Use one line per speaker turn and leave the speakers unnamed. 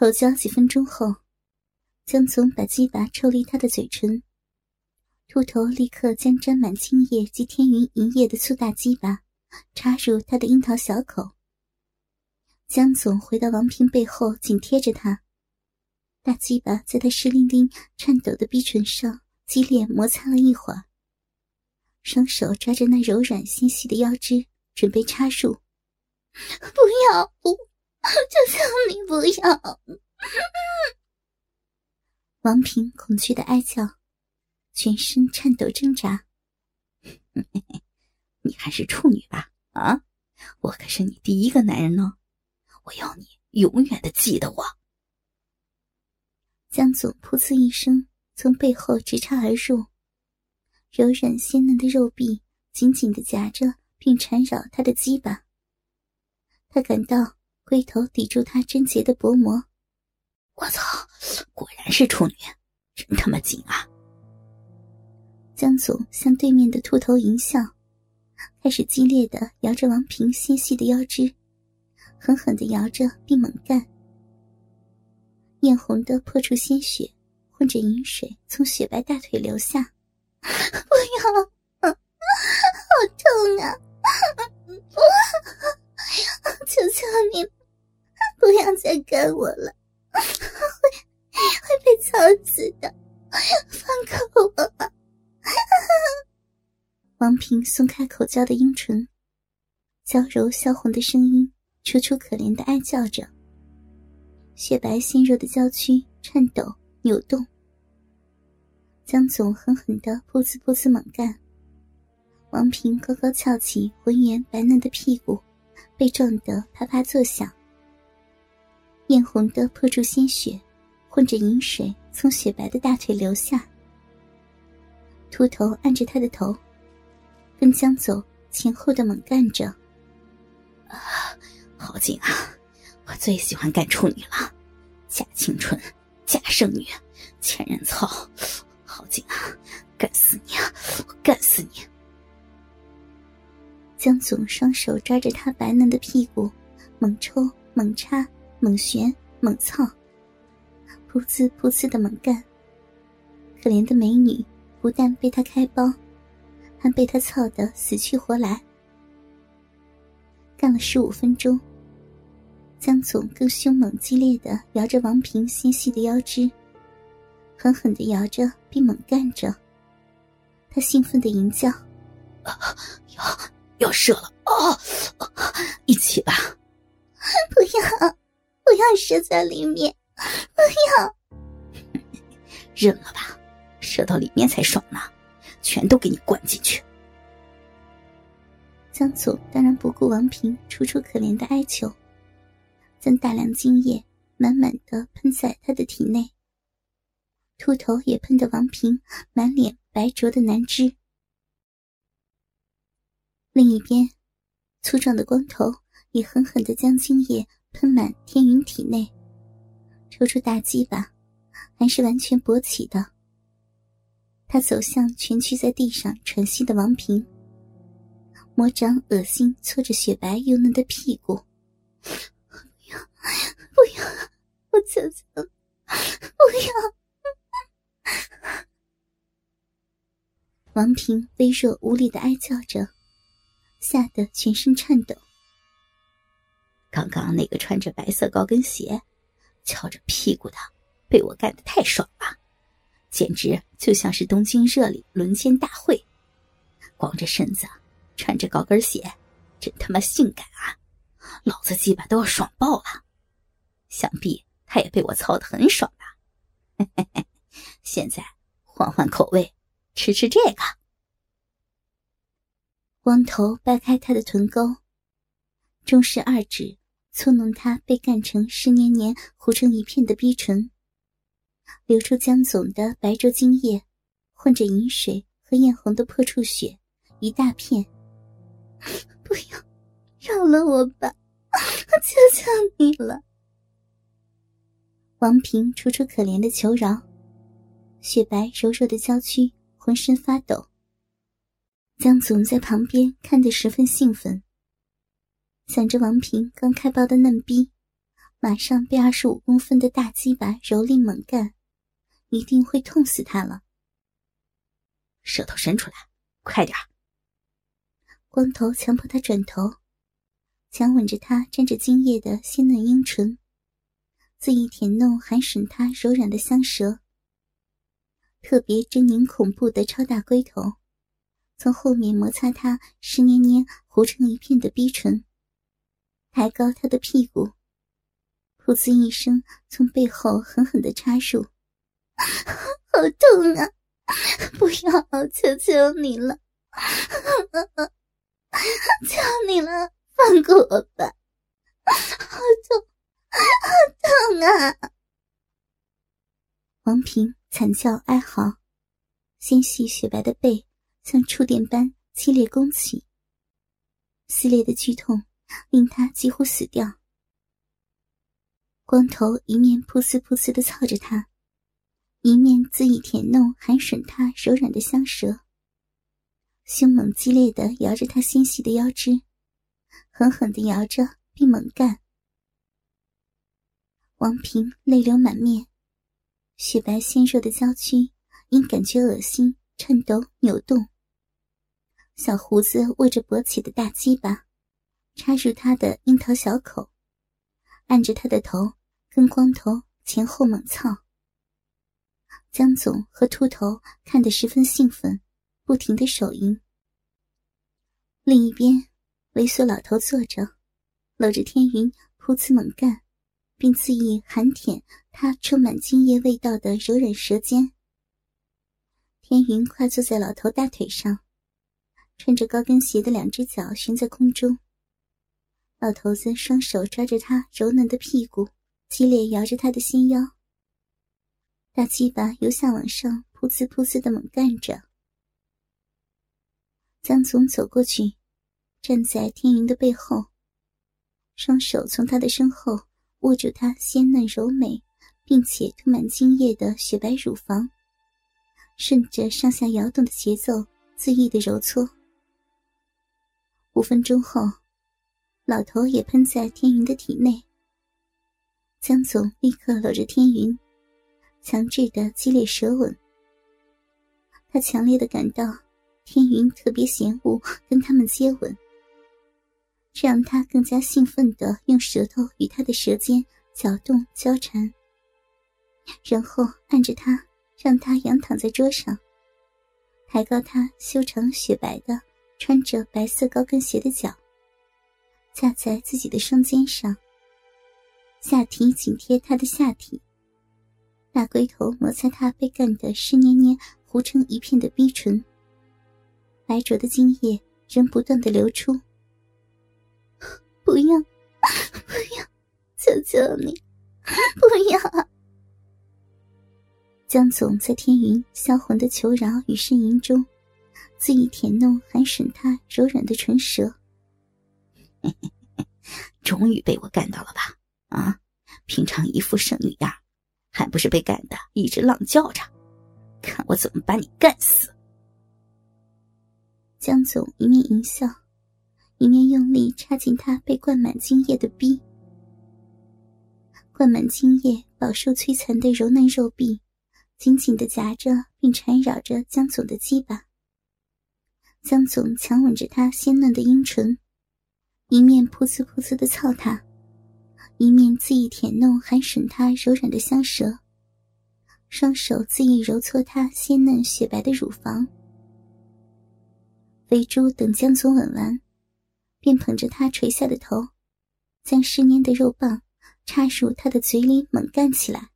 口交几分钟后，江总把鸡巴抽离他的嘴唇。秃头立刻将沾满精液及天云银液的粗大鸡巴插入他的樱桃小口。江总回到王平背后，紧贴着他，大鸡巴在他湿淋淋、颤抖的逼唇上激烈摩擦了一会儿，双手抓着那柔软纤细的腰肢，准备插入。
不要，求求你不要！
王平恐惧的哀叫。全身颤抖挣扎，
你还是处女吧？啊，我可是你第一个男人呢！我要你永远的记得我。
江总噗呲一声从背后直插而入，柔软鲜嫩的肉臂紧紧的夹着并缠绕他的鸡巴。他感到龟头抵住他贞洁的薄膜。
我操！果然是处女，真他妈紧啊！
江总向对面的秃头淫笑，开始激烈的摇着王平纤细的腰肢，狠狠的摇着并猛干。艳红的破处鲜血混着饮水从雪白大腿流下。
不要，好痛啊！求求你，不要再干我了，会会被操死的，放开我吧！
王平松开口交的阴唇，娇柔销魂的声音，楚楚可怜的哀叫着。雪白纤弱的娇躯颤抖扭动。江总狠狠的噗呲噗呲猛干。王平高高翘起浑圆白嫩的屁股，被撞得啪啪作响。艳红的破处鲜血，混着饮水从雪白的大腿流下。秃头按着他的头，跟江总前后的猛干着。
啊，好紧啊！我最喜欢干处女了，假青春，假剩女，前任操，好紧啊！干死你啊！我干死你！
江总双手抓着他白嫩的屁股，猛抽、猛插、猛旋、猛操，噗呲噗呲的猛干。可怜的美女。不但被他开包，还被他操得死去活来。干了十五分钟，江总更凶猛激烈的摇着王平纤细的腰肢，狠狠的摇着并猛干着。他兴奋的吟叫：“
要要射了啊，一起吧！
射在里面，哎呀，
认了吧。”射到里面才爽呢，全都给你灌进去。
江总当然不顾王平楚楚可怜的哀求，将大量精液满满的喷在他的体内。秃头也喷得王平满脸白灼的难知。另一边，粗壮的光头也狠狠的将精液喷满天云体内，抽出大鸡巴，还是完全勃起的。他走向蜷曲在地上喘息的王平，魔掌恶心搓着雪白又嫩的屁股。
不要，不要，我求求，不要！
王平微弱无力的哀叫着，吓得全身颤抖。
刚刚那个穿着白色高跟鞋、翘着屁股的，被我干的太爽了。简直就像是东京热里轮奸大会，光着身子，穿着高跟鞋，真他妈性感啊！老子鸡巴都要爽爆了，想必他也被我操的很爽吧？嘿嘿嘿现在换换口味，吃吃这个。
光头掰开他的臀沟，中式二指搓弄他被干成湿黏黏、糊成一片的逼唇。流出江总的白粥精液，混着饮水和艳红的破处血，一大片。
不要，饶了我吧！求求你了。
王平楚楚可怜的求饶，雪白柔弱的娇躯浑身发抖。江总在旁边看得十分兴奋，想着王平刚开包的嫩逼，马上被二十五公分的大鸡巴蹂躏猛干，一定会痛死他了。
舌头伸出来，快点
光头强迫他转头，强吻着他沾着精液的鲜嫩樱唇，恣意舔弄含吮他柔软的香舌。特别狰狞恐怖的超大龟头，从后面摩擦他湿黏黏糊成一片的逼唇。抬高他的屁股，噗呲一声从背后狠狠的插入，
好痛啊！不要，求求你了，求你了，放过我吧！好痛，好痛啊！
王平惨叫哀嚎，纤细雪白的背像触电般激烈弓起，撕裂的剧痛。令他几乎死掉。光头一面噗呲噗呲的操着他，一面恣意舔弄含吮他柔软的香舌，凶猛激烈的摇着他纤细的腰肢，狠狠的摇着并猛干。王平泪流满面，雪白纤弱的娇躯因感觉恶心颤抖扭动，小胡子握着勃起的大鸡巴。插入他的樱桃小口，按着他的头，跟光头前后猛操。江总和秃头看得十分兴奋，不停的手淫。另一边，猥琐老头坐着，搂着天云噗呲猛干，并肆意含舔他充满精液味道的柔软舌尖。天云跨坐在老头大腿上，穿着高跟鞋的两只脚悬在空中。老头子双手抓着他柔嫩的屁股，激烈摇着他的纤腰。大鸡巴由下往上噗呲噗呲的猛干着。江总走过去，站在天云的背后，双手从他的身后握住他鲜嫩柔美，并且涂满精液的雪白乳房，顺着上下摇动的节奏恣意的揉搓。五分钟后。老头也喷在天云的体内，江总立刻搂着天云，强制的激烈舌吻。他强烈的感到天云特别嫌恶跟他们接吻，这让他更加兴奋的用舌头与他的舌尖搅动交缠，然后按着他，让他仰躺在桌上，抬高他修长雪白的穿着白色高跟鞋的脚。架在自己的双肩上，下体紧贴他的下体，大龟头摩擦他被干得湿黏黏、糊成一片的逼唇，白灼的精液仍不断的流出。
不要，不要，求求你，不要！
江总在天云销魂的求饶与呻吟中，恣意舔弄含吮他柔软的唇舌。
终于被我干到了吧？啊，平常一副圣女样，还不是被干的一直浪叫着？看我怎么把你干死！
江总一面淫笑，一面用力插进他被灌满精液的逼。灌满精液、饱受摧残的柔嫩肉壁，紧紧的夹着并缠绕着江总的鸡巴。江总强吻着他鲜嫩的阴唇。一面噗呲噗呲的操他，一面恣意舔弄含吮他柔软的香舌，双手恣意揉搓他鲜嫩雪白的乳房。肥猪等江总吻完，便捧着他垂下的头，将湿黏的肉棒插入他的嘴里猛干起来。